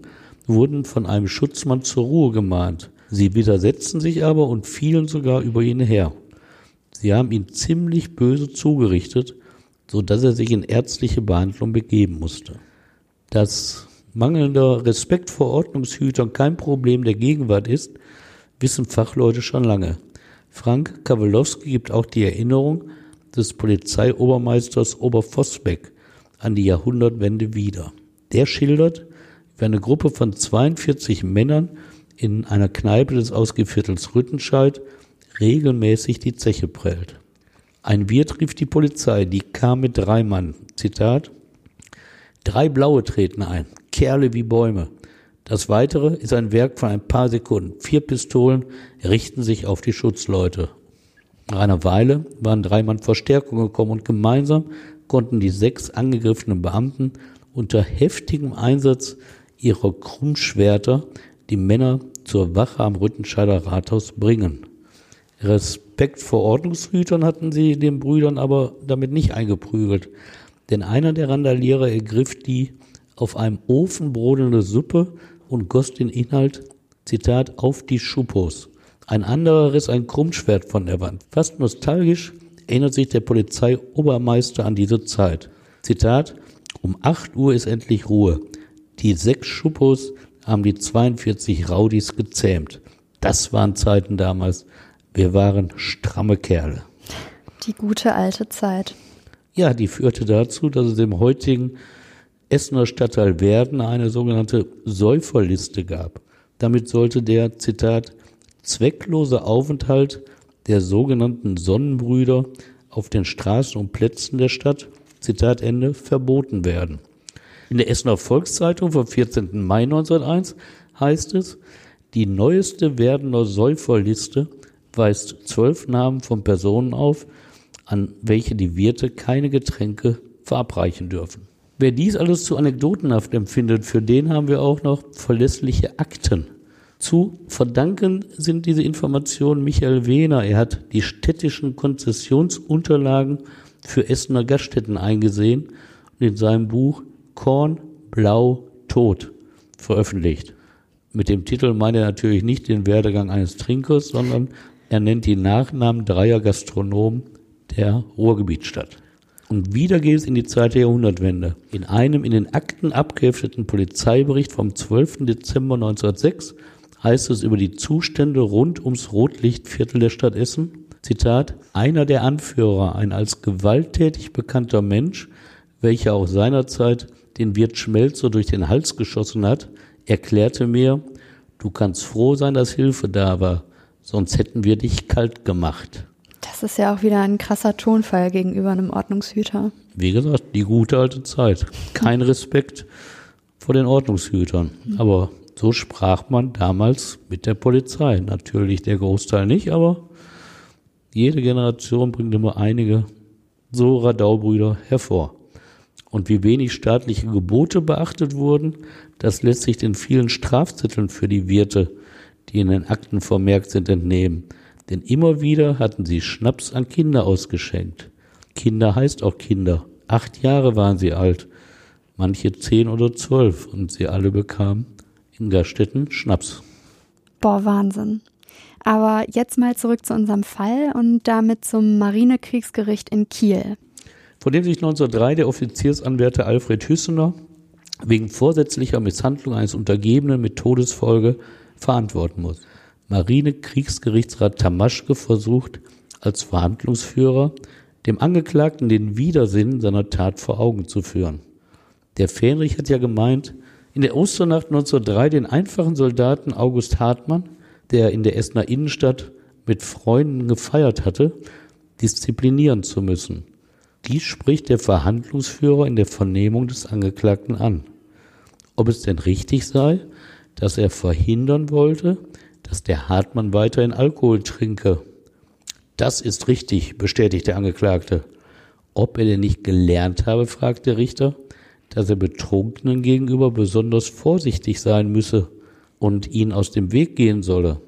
wurden von einem Schutzmann zur Ruhe gemahnt. Sie widersetzten sich aber und fielen sogar über ihn her. Sie haben ihn ziemlich böse zugerichtet, so dass er sich in ärztliche Behandlung begeben musste. Dass mangelnder Respekt vor Ordnungshütern kein Problem der Gegenwart ist, wissen Fachleute schon lange. Frank Kawalowski gibt auch die Erinnerung des Polizeiobermeisters Obervossbeck an die Jahrhundertwende wieder. Der schildert, wie eine Gruppe von 42 Männern in einer Kneipe des Ausgeviertels Rüttenscheid regelmäßig die Zeche prellt. Ein Wirt rief die Polizei, die kam mit drei Mann. Zitat. Drei Blaue treten ein, Kerle wie Bäume. Das weitere ist ein Werk von ein paar Sekunden. Vier Pistolen richten sich auf die Schutzleute. Nach einer Weile waren drei Mann Verstärkung gekommen und gemeinsam konnten die sechs angegriffenen Beamten unter heftigem Einsatz ihrer Krummschwerter die Männer zur Wache am Rüttenscheider Rathaus bringen. Respekt vor Ordnungshütern hatten sie den Brüdern aber damit nicht eingeprügelt, denn einer der Randalierer ergriff die auf einem Ofen brodelnde Suppe und goss den Inhalt, Zitat, auf die Schuppos. Ein anderer riss ein Krummschwert von der Wand. Fast nostalgisch erinnert sich der Polizeiobermeister an diese Zeit. Zitat, um acht Uhr ist endlich Ruhe. Die sechs Schuppos haben die 42 Raudis gezähmt. Das waren Zeiten damals. Wir waren stramme Kerle. Die gute alte Zeit. Ja, die führte dazu, dass es im heutigen Essener Stadtteil Werden eine sogenannte Säuferliste gab. Damit sollte der, Zitat, zwecklose Aufenthalt der sogenannten Sonnenbrüder auf den Straßen und Plätzen der Stadt, Zitat Ende, verboten werden. In der Essener Volkszeitung vom 14. Mai 1901 heißt es, die neueste Werdener Säuferliste weist zwölf Namen von Personen auf, an welche die Wirte keine Getränke verabreichen dürfen. Wer dies alles zu anekdotenhaft empfindet, für den haben wir auch noch verlässliche Akten zu verdanken sind diese Informationen Michael Wehner. Er hat die städtischen Konzessionsunterlagen für Essener Gaststätten eingesehen und in seinem Buch Korn, Blau, Tod veröffentlicht. Mit dem Titel meint er natürlich nicht den Werdegang eines Trinkers, sondern er nennt die Nachnamen dreier Gastronomen der Ruhrgebietsstadt. Und wieder geht es in die Zeit der Jahrhundertwende. In einem in den Akten abgehefteten Polizeibericht vom 12. Dezember 1906 heißt es über die Zustände rund ums Rotlichtviertel der Stadt Essen. Zitat, einer der Anführer, ein als gewalttätig bekannter Mensch, welcher auch seinerzeit den Wirt Schmelzer durch den Hals geschossen hat, erklärte mir, du kannst froh sein, dass Hilfe da war, sonst hätten wir dich kalt gemacht. Das ist ja auch wieder ein krasser Tonfall gegenüber einem Ordnungshüter. Wie gesagt, die gute alte Zeit. Kein Respekt vor den Ordnungshütern. Aber so sprach man damals mit der Polizei. Natürlich der Großteil nicht, aber jede Generation bringt immer einige so Radaubrüder hervor. Und wie wenig staatliche Gebote beachtet wurden, das lässt sich den vielen Strafzetteln für die Wirte, die in den Akten vermerkt sind, entnehmen. Denn immer wieder hatten sie Schnaps an Kinder ausgeschenkt. Kinder heißt auch Kinder. Acht Jahre waren sie alt, manche zehn oder zwölf, und sie alle bekamen in Gaststätten Schnaps. Boah, Wahnsinn. Aber jetzt mal zurück zu unserem Fall und damit zum Marinekriegsgericht in Kiel. Von dem sich 1903 der Offiziersanwärter Alfred Hüssener wegen vorsätzlicher Misshandlung eines Untergebenen mit Todesfolge verantworten muss. Marinekriegsgerichtsrat Tamaschke versucht als Verhandlungsführer dem Angeklagten den Widersinn seiner Tat vor Augen zu führen. Der Fähnrich hat ja gemeint, in der Osternacht 1903 den einfachen Soldaten August Hartmann, der in der Essener Innenstadt mit Freunden gefeiert hatte, disziplinieren zu müssen. Dies spricht der Verhandlungsführer in der Vernehmung des Angeklagten an. Ob es denn richtig sei, dass er verhindern wollte, dass der Hartmann weiterhin Alkohol trinke. Das ist richtig, bestätigt der Angeklagte. Ob er denn nicht gelernt habe, fragt der Richter dass er Betrunkenen gegenüber besonders vorsichtig sein müsse und ihn aus dem Weg gehen solle.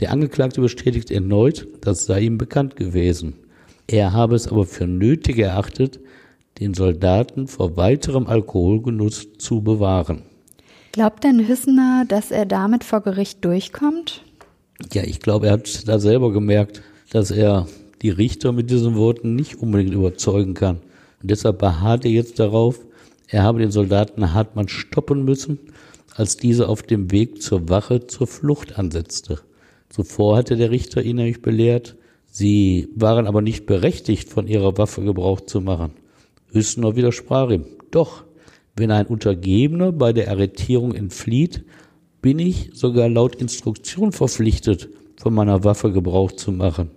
Der Angeklagte bestätigt erneut, das sei ihm bekannt gewesen. Er habe es aber für nötig erachtet, den Soldaten vor weiterem Alkoholgenuss zu bewahren. Glaubt denn Hüssener, dass er damit vor Gericht durchkommt? Ja, ich glaube, er hat da selber gemerkt, dass er die Richter mit diesen Worten nicht unbedingt überzeugen kann. Und deshalb beharrt er jetzt darauf, er habe den Soldaten Hartmann stoppen müssen, als dieser auf dem Weg zur Wache zur Flucht ansetzte. Zuvor hatte der Richter ihn nämlich belehrt, sie waren aber nicht berechtigt, von ihrer Waffe Gebrauch zu machen. Hüssener widersprach ihm. Doch, wenn ein Untergebener bei der Arretierung entflieht, bin ich sogar laut Instruktion verpflichtet, von meiner Waffe Gebrauch zu machen.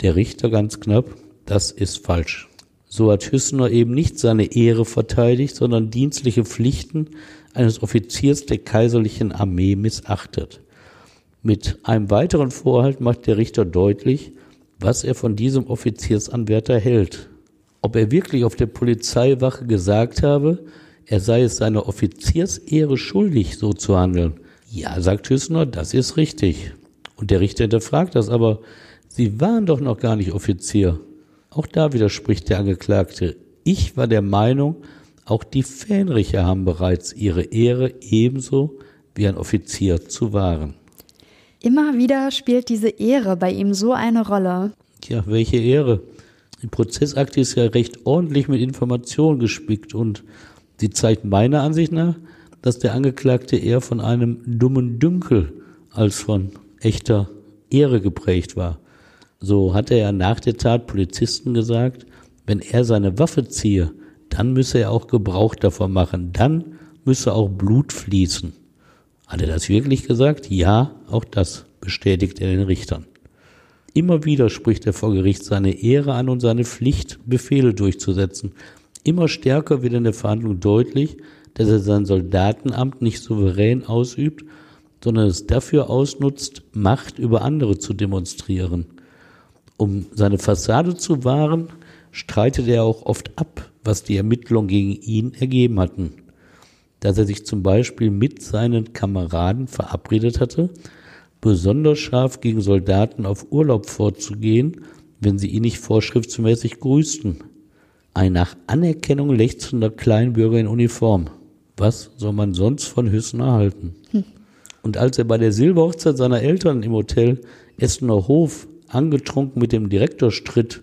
Der Richter ganz knapp, das ist falsch. So hat Hüssener eben nicht seine Ehre verteidigt, sondern dienstliche Pflichten eines Offiziers der kaiserlichen Armee missachtet. Mit einem weiteren Vorhalt macht der Richter deutlich, was er von diesem Offiziersanwärter hält. Ob er wirklich auf der Polizeiwache gesagt habe, er sei es seiner Offiziersehre schuldig, so zu handeln. Ja, sagt Hüssner, das ist richtig. Und der Richter hinterfragt das, aber Sie waren doch noch gar nicht Offizier. Auch da widerspricht der Angeklagte. Ich war der Meinung, auch die Fähnriche haben bereits ihre Ehre ebenso wie ein Offizier zu wahren. Immer wieder spielt diese Ehre bei ihm so eine Rolle. Tja, welche Ehre? Die Prozessakte ist ja recht ordentlich mit Informationen gespickt und sie zeigt meiner Ansicht nach, dass der Angeklagte eher von einem dummen Dünkel als von echter Ehre geprägt war. So hatte er nach der Tat Polizisten gesagt, wenn er seine Waffe ziehe, dann müsse er auch Gebrauch davon machen, dann müsse auch Blut fließen. Hat er das wirklich gesagt? Ja, auch das bestätigt er den Richtern. Immer wieder spricht er vor Gericht seine Ehre an und seine Pflicht, Befehle durchzusetzen. Immer stärker wird in der Verhandlung deutlich, dass er sein Soldatenamt nicht souverän ausübt, sondern es dafür ausnutzt, Macht über andere zu demonstrieren. Um seine Fassade zu wahren, streitet er auch oft ab, was die Ermittlungen gegen ihn ergeben hatten dass er sich zum Beispiel mit seinen Kameraden verabredet hatte, besonders scharf gegen Soldaten auf Urlaub vorzugehen, wenn sie ihn nicht vorschriftsmäßig grüßten. Ein nach Anerkennung lechzender Kleinbürger in Uniform. Was soll man sonst von Hüssen erhalten? Hm. Und als er bei der Silberhochzeit seiner Eltern im Hotel Essener Hof angetrunken mit dem Direktor stritt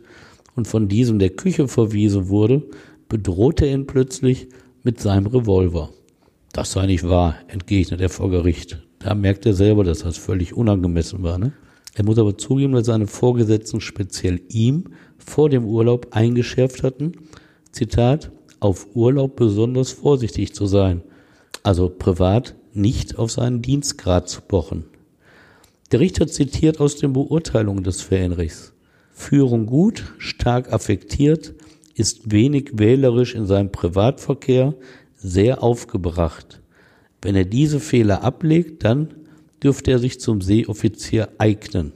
und von diesem der Küche verwiesen wurde, bedrohte er ihn plötzlich mit seinem Revolver. Das sei nicht wahr, entgegnet er vor Gericht. Da merkt er selber, dass das völlig unangemessen war. Ne? Er muss aber zugeben, dass seine Vorgesetzten speziell ihm vor dem Urlaub eingeschärft hatten, Zitat, auf Urlaub besonders vorsichtig zu sein, also privat nicht auf seinen Dienstgrad zu pochen. Der Richter zitiert aus den Beurteilungen des Fähnrichs. Führung gut, stark affektiert, ist wenig wählerisch in seinem Privatverkehr, sehr aufgebracht. Wenn er diese Fehler ablegt, dann dürfte er sich zum Seeoffizier eignen.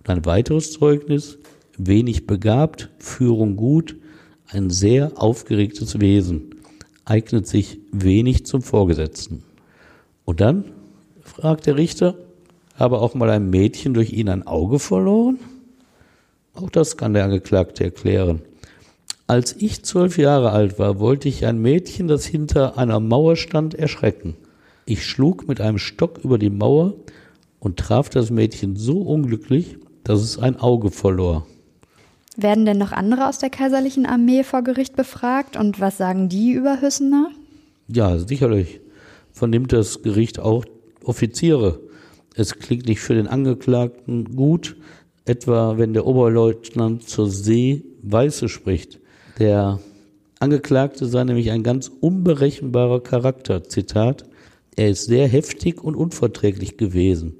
Und ein weiteres Zeugnis, wenig begabt, Führung gut, ein sehr aufgeregtes Wesen, eignet sich wenig zum Vorgesetzten. Und dann, fragt der Richter, habe auch mal ein Mädchen durch ihn ein Auge verloren? Auch das kann der Angeklagte erklären. Als ich zwölf Jahre alt war, wollte ich ein Mädchen, das hinter einer Mauer stand, erschrecken. Ich schlug mit einem Stock über die Mauer und traf das Mädchen so unglücklich, dass es ein Auge verlor. Werden denn noch andere aus der kaiserlichen Armee vor Gericht befragt und was sagen die über Hüssener? Ja, sicherlich vernimmt das Gericht auch Offiziere. Es klingt nicht für den Angeklagten gut, etwa wenn der Oberleutnant zur See Weiße spricht. Der Angeklagte sei nämlich ein ganz unberechenbarer Charakter. Zitat. Er ist sehr heftig und unverträglich gewesen.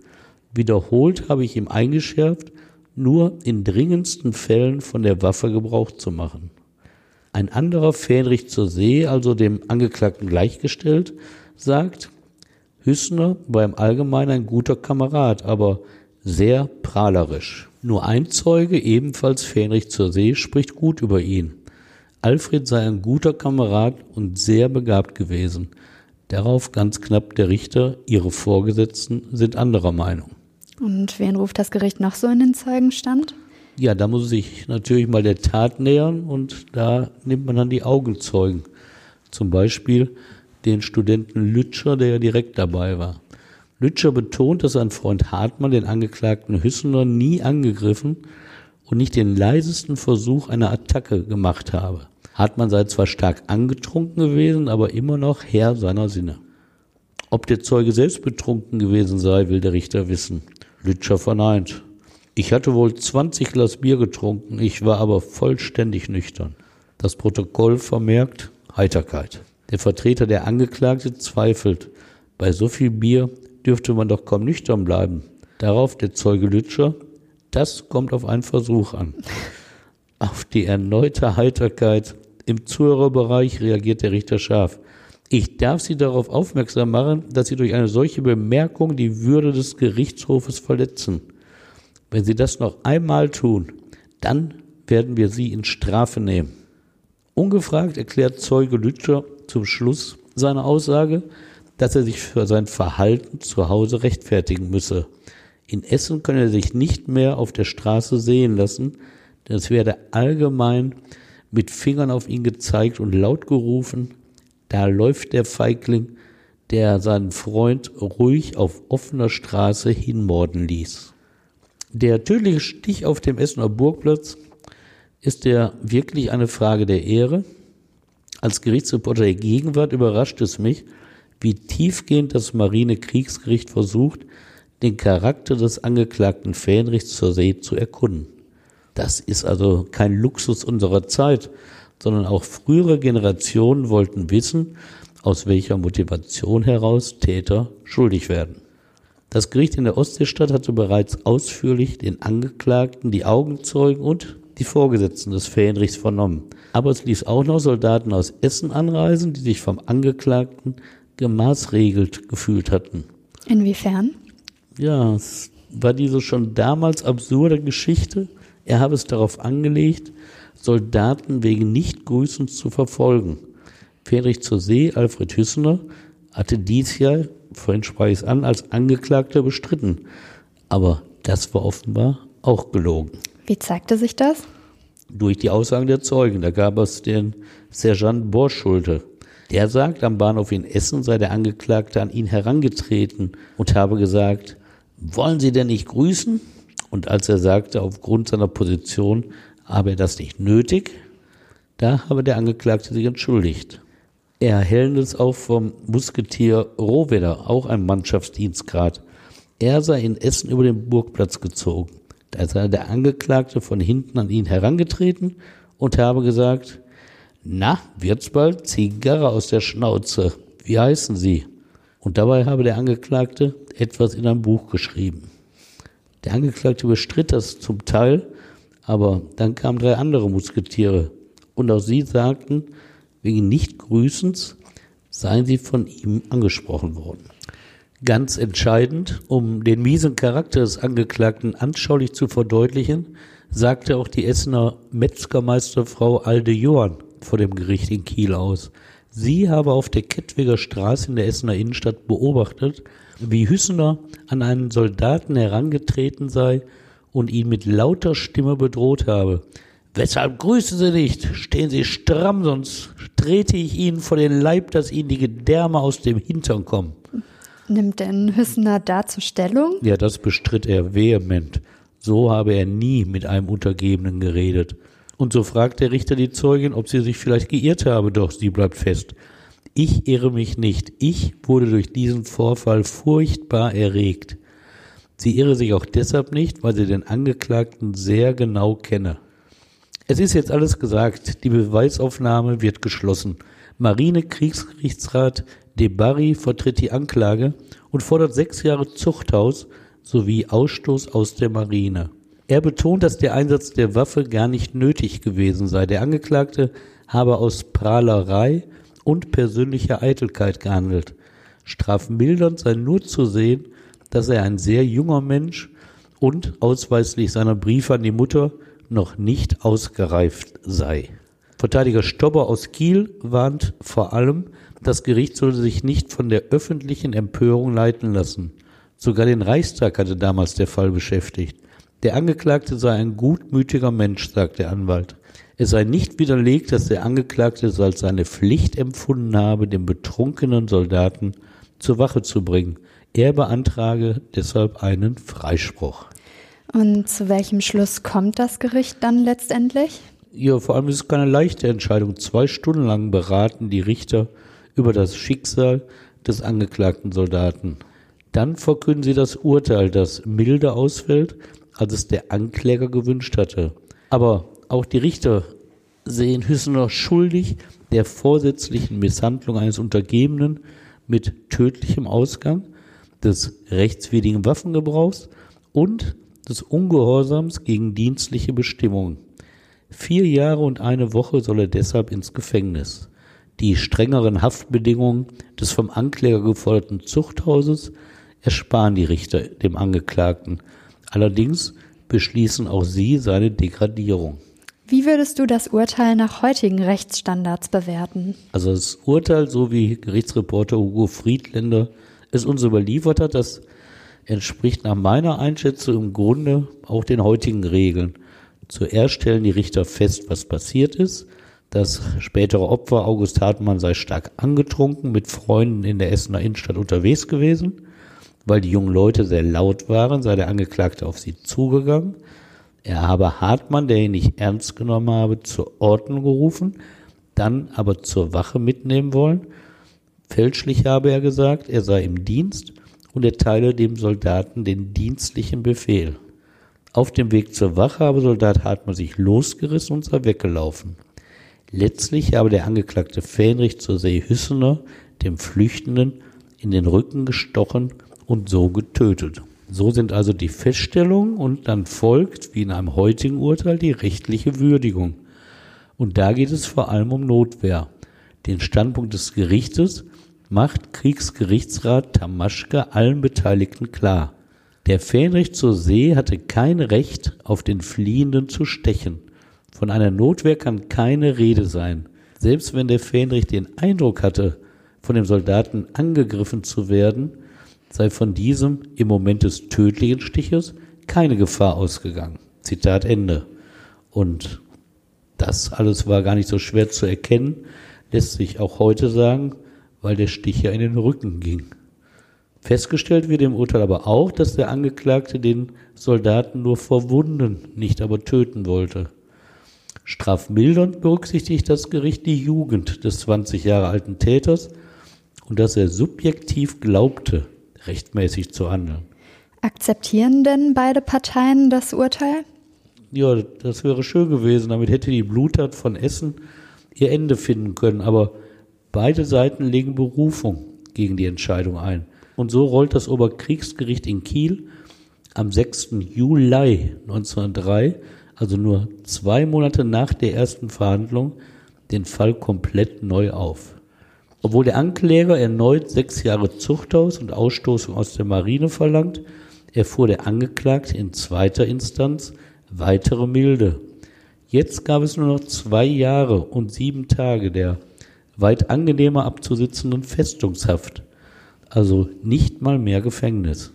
Wiederholt habe ich ihm eingeschärft, nur in dringendsten Fällen von der Waffe Gebrauch zu machen. Ein anderer Fähnrich zur See, also dem Angeklagten gleichgestellt, sagt, Hüssner war im Allgemeinen ein guter Kamerad, aber sehr prahlerisch. Nur ein Zeuge, ebenfalls Fähnrich zur See, spricht gut über ihn. Alfred sei ein guter Kamerad und sehr begabt gewesen. Darauf ganz knapp der Richter, ihre Vorgesetzten sind anderer Meinung. Und wen ruft das Gericht noch so in den Zeugenstand? Ja, da muss sich natürlich mal der Tat nähern und da nimmt man dann die Augenzeugen. Zum Beispiel den Studenten Lütscher, der ja direkt dabei war. Lütscher betont, dass sein Freund Hartmann den Angeklagten Hüssener nie angegriffen und nicht den leisesten Versuch einer Attacke gemacht habe. Hartmann sei zwar stark angetrunken gewesen, aber immer noch Herr seiner Sinne. Ob der Zeuge selbst betrunken gewesen sei, will der Richter wissen. Lütscher verneint. Ich hatte wohl 20 Glas Bier getrunken, ich war aber vollständig nüchtern. Das Protokoll vermerkt Heiterkeit. Der Vertreter der Angeklagte zweifelt. Bei so viel Bier dürfte man doch kaum nüchtern bleiben. Darauf der Zeuge Lütscher. Das kommt auf einen Versuch an. Auf die erneute Heiterkeit im Zuhörerbereich reagiert der Richter scharf. Ich darf Sie darauf aufmerksam machen, dass Sie durch eine solche Bemerkung die Würde des Gerichtshofes verletzen. Wenn Sie das noch einmal tun, dann werden wir Sie in Strafe nehmen. Ungefragt erklärt Zeuge Lütscher zum Schluss seiner Aussage, dass er sich für sein Verhalten zu Hause rechtfertigen müsse. In Essen könne er sich nicht mehr auf der Straße sehen lassen, denn es werde allgemein mit Fingern auf ihn gezeigt und laut gerufen, da läuft der Feigling, der seinen Freund ruhig auf offener Straße hinmorden ließ. Der tödliche Stich auf dem Essener Burgplatz ist der wirklich eine Frage der Ehre? Als Gerichtsreporter der Gegenwart überrascht es mich, wie tiefgehend das Marinekriegsgericht versucht, den Charakter des Angeklagten Fähnrichs zur See zu erkunden. Das ist also kein Luxus unserer Zeit, sondern auch frühere Generationen wollten wissen, aus welcher Motivation heraus Täter schuldig werden. Das Gericht in der Ostseestadt hatte bereits ausführlich den Angeklagten, die Augenzeugen und die Vorgesetzten des Fähnrichs vernommen. Aber es ließ auch noch Soldaten aus Essen anreisen, die sich vom Angeklagten gemaßregelt gefühlt hatten. Inwiefern? Ja, es war diese schon damals absurde Geschichte, er habe es darauf angelegt, Soldaten wegen Nichtgrüßens zu verfolgen. Friedrich zur See, Alfred Hüssener, hatte dies ja, vorhin sprach ich es an, als Angeklagter bestritten. Aber das war offenbar auch gelogen. Wie zeigte sich das? Durch die Aussagen der Zeugen. Da gab es den Sergeant Borschulte. Der sagt, am Bahnhof in Essen sei der Angeklagte an ihn herangetreten und habe gesagt, wollen Sie denn nicht grüßen? Und als er sagte, aufgrund seiner Position habe er das nicht nötig, da habe der Angeklagte sich entschuldigt. Er erhält es auch vom Musketier Rohwedder, auch ein Mannschaftsdienstgrad. Er sei in Essen über den Burgplatz gezogen. Da sei der Angeklagte von hinten an ihn herangetreten und habe gesagt, na, wird's bald Zigarre aus der Schnauze. Wie heißen Sie? Und dabei habe der Angeklagte etwas in ein Buch geschrieben. Der Angeklagte bestritt das zum Teil, aber dann kamen drei andere Musketiere und auch sie sagten, wegen Nichtgrüßens seien sie von ihm angesprochen worden. Ganz entscheidend, um den miesen Charakter des Angeklagten anschaulich zu verdeutlichen, sagte auch die Essener Metzgermeisterfrau Alde Johann vor dem Gericht in Kiel aus. Sie habe auf der Kettwiger Straße in der Essener Innenstadt beobachtet, wie Hüssener an einen Soldaten herangetreten sei und ihn mit lauter Stimme bedroht habe. Weshalb grüßen Sie nicht? Stehen Sie stramm, sonst trete ich Ihnen vor den Leib, dass Ihnen die Gedärme aus dem Hintern kommen. Nimmt denn Hüssener dazu Stellung? Ja, das bestritt er vehement. So habe er nie mit einem Untergebenen geredet. Und so fragt der Richter die Zeugin, ob sie sich vielleicht geirrt habe, doch sie bleibt fest. Ich irre mich nicht. Ich wurde durch diesen Vorfall furchtbar erregt. Sie irre sich auch deshalb nicht, weil sie den Angeklagten sehr genau kenne. Es ist jetzt alles gesagt. Die Beweisaufnahme wird geschlossen. Marine-Kriegsgerichtsrat De Barry vertritt die Anklage und fordert sechs Jahre Zuchthaus sowie Ausstoß aus der Marine. Er betont, dass der Einsatz der Waffe gar nicht nötig gewesen sei. Der Angeklagte habe aus Prahlerei und persönlicher Eitelkeit gehandelt. Strafmildernd sei nur zu sehen, dass er ein sehr junger Mensch und ausweislich seiner Briefe an die Mutter noch nicht ausgereift sei. Verteidiger Stobber aus Kiel warnt vor allem, das Gericht sollte sich nicht von der öffentlichen Empörung leiten lassen. Sogar den Reichstag hatte damals der Fall beschäftigt. Der Angeklagte sei ein gutmütiger Mensch, sagt der Anwalt. Es sei nicht widerlegt, dass der Angeklagte es als seine Pflicht empfunden habe, den betrunkenen Soldaten zur Wache zu bringen. Er beantrage deshalb einen Freispruch. Und zu welchem Schluss kommt das Gericht dann letztendlich? Ja, vor allem ist es keine leichte Entscheidung. Zwei Stunden lang beraten die Richter über das Schicksal des angeklagten Soldaten. Dann verkünden sie das Urteil, das milder ausfällt, als es der Ankläger gewünscht hatte. Aber auch die Richter sehen Hüssener schuldig der vorsätzlichen Misshandlung eines Untergebenen mit tödlichem Ausgang, des rechtswidrigen Waffengebrauchs und des Ungehorsams gegen dienstliche Bestimmungen. Vier Jahre und eine Woche soll er deshalb ins Gefängnis. Die strengeren Haftbedingungen des vom Ankläger geforderten Zuchthauses ersparen die Richter dem Angeklagten. Allerdings beschließen auch sie seine Degradierung. Wie würdest du das Urteil nach heutigen Rechtsstandards bewerten? Also das Urteil, so wie Gerichtsreporter Hugo Friedländer es uns überliefert hat, das entspricht nach meiner Einschätzung im Grunde auch den heutigen Regeln. Zuerst stellen die Richter fest, was passiert ist. Das spätere Opfer August Hartmann sei stark angetrunken, mit Freunden in der Essener Innenstadt unterwegs gewesen. Weil die jungen Leute sehr laut waren, sei der Angeklagte auf sie zugegangen. Er habe Hartmann, der ihn nicht ernst genommen habe, zur Ordnung gerufen, dann aber zur Wache mitnehmen wollen. Fälschlich habe er gesagt, er sei im Dienst und erteile dem Soldaten den dienstlichen Befehl. Auf dem Weg zur Wache habe Soldat Hartmann sich losgerissen und sei weggelaufen. Letztlich habe der Angeklagte Fähnrich zur See Hüssener, dem Flüchtenden, in den Rücken gestochen und so getötet. So sind also die Feststellungen und dann folgt, wie in einem heutigen Urteil, die rechtliche Würdigung. Und da geht es vor allem um Notwehr. Den Standpunkt des Gerichtes macht Kriegsgerichtsrat Tamaschke allen Beteiligten klar. Der Fähnrich zur See hatte kein Recht, auf den Fliehenden zu stechen. Von einer Notwehr kann keine Rede sein. Selbst wenn der Fähnrich den Eindruck hatte, von dem Soldaten angegriffen zu werden, sei von diesem im Moment des tödlichen Stiches keine Gefahr ausgegangen. Zitat Ende. Und das alles war gar nicht so schwer zu erkennen, lässt sich auch heute sagen, weil der Stich ja in den Rücken ging. Festgestellt wird im Urteil aber auch, dass der Angeklagte den Soldaten nur verwunden, nicht aber töten wollte. Strafmildernd berücksichtigt das Gericht die Jugend des 20 Jahre alten Täters und dass er subjektiv glaubte, rechtmäßig zu handeln. Akzeptieren denn beide Parteien das Urteil? Ja, das wäre schön gewesen. Damit hätte die Bluttat von Essen ihr Ende finden können. Aber beide Seiten legen Berufung gegen die Entscheidung ein. Und so rollt das Oberkriegsgericht in Kiel am 6. Juli 1903, also nur zwei Monate nach der ersten Verhandlung, den Fall komplett neu auf. Obwohl der Ankläger erneut sechs Jahre Zuchthaus und Ausstoßung aus der Marine verlangt, erfuhr der Angeklagte in zweiter Instanz weitere Milde. Jetzt gab es nur noch zwei Jahre und sieben Tage der weit angenehmer abzusitzenden Festungshaft, also nicht mal mehr Gefängnis.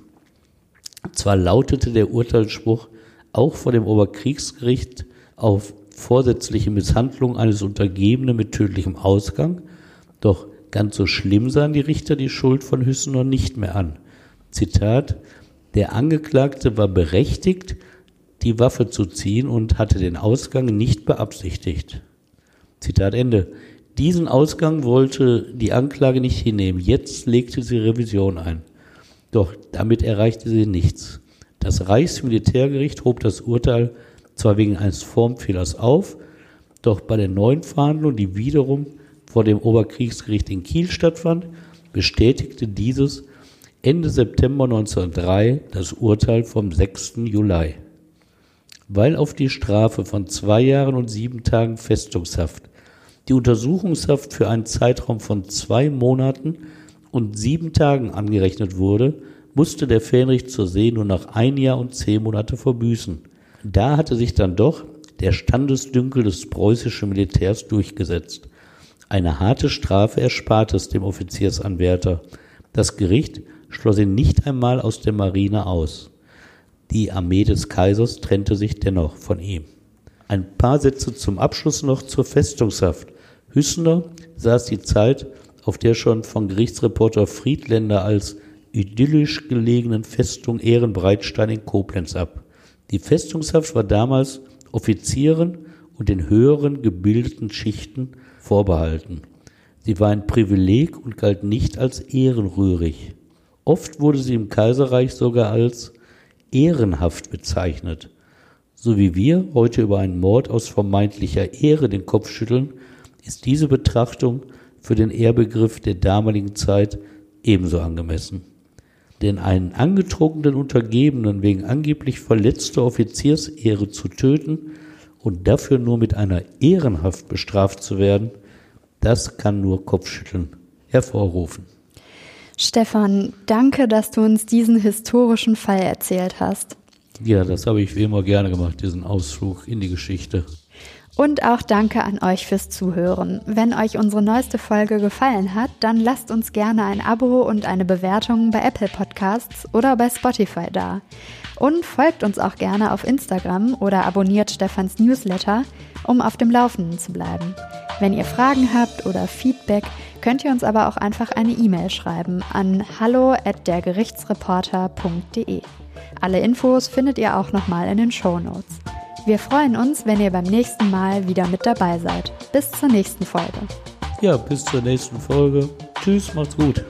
Zwar lautete der Urteilsspruch auch vor dem Oberkriegsgericht auf vorsätzliche Misshandlung eines Untergebenen mit tödlichem Ausgang, doch Ganz so schlimm sahen die Richter die Schuld von Hüssener nicht mehr an. Zitat, der Angeklagte war berechtigt, die Waffe zu ziehen und hatte den Ausgang nicht beabsichtigt. Zitat Ende. Diesen Ausgang wollte die Anklage nicht hinnehmen. Jetzt legte sie Revision ein. Doch damit erreichte sie nichts. Das Reichsmilitärgericht hob das Urteil zwar wegen eines Formfehlers auf, doch bei der neuen Verhandlung, die wiederum vor dem Oberkriegsgericht in Kiel stattfand, bestätigte dieses Ende September 1903 das Urteil vom 6. Juli. Weil auf die Strafe von zwei Jahren und sieben Tagen Festungshaft die Untersuchungshaft für einen Zeitraum von zwei Monaten und sieben Tagen angerechnet wurde, musste der Fähnrich zur See nur nach ein Jahr und zehn Monate verbüßen. Da hatte sich dann doch der Standesdünkel des preußischen Militärs durchgesetzt. Eine harte Strafe erspart es dem Offiziersanwärter. Das Gericht schloss ihn nicht einmal aus der Marine aus. Die Armee des Kaisers trennte sich dennoch von ihm. Ein paar Sätze zum Abschluss noch zur Festungshaft. Hüssener saß die Zeit, auf der schon von Gerichtsreporter Friedländer als idyllisch gelegenen Festung Ehrenbreitstein in Koblenz ab. Die Festungshaft war damals Offizieren und den höheren gebildeten Schichten vorbehalten. Sie war ein Privileg und galt nicht als ehrenrührig. Oft wurde sie im Kaiserreich sogar als ehrenhaft bezeichnet. So wie wir heute über einen Mord aus vermeintlicher Ehre den Kopf schütteln, ist diese Betrachtung für den Ehrbegriff der damaligen Zeit ebenso angemessen. Denn einen angetrunkenen Untergebenen wegen angeblich verletzter Offiziersehre zu töten und dafür nur mit einer Ehrenhaft bestraft zu werden, das kann nur Kopfschütteln hervorrufen. Stefan, danke, dass du uns diesen historischen Fall erzählt hast. Ja, das habe ich wie immer gerne gemacht, diesen Ausflug in die Geschichte. Und auch danke an euch fürs Zuhören. Wenn euch unsere neueste Folge gefallen hat, dann lasst uns gerne ein Abo und eine Bewertung bei Apple Podcasts oder bei Spotify da. Und folgt uns auch gerne auf Instagram oder abonniert Stefans Newsletter, um auf dem Laufenden zu bleiben. Wenn ihr Fragen habt oder Feedback, könnt ihr uns aber auch einfach eine E-Mail schreiben an hallo@dergerichtsreporter.de. Alle Infos findet ihr auch nochmal in den Show Notes. Wir freuen uns, wenn ihr beim nächsten Mal wieder mit dabei seid. Bis zur nächsten Folge. Ja, bis zur nächsten Folge. Tschüss, macht's gut.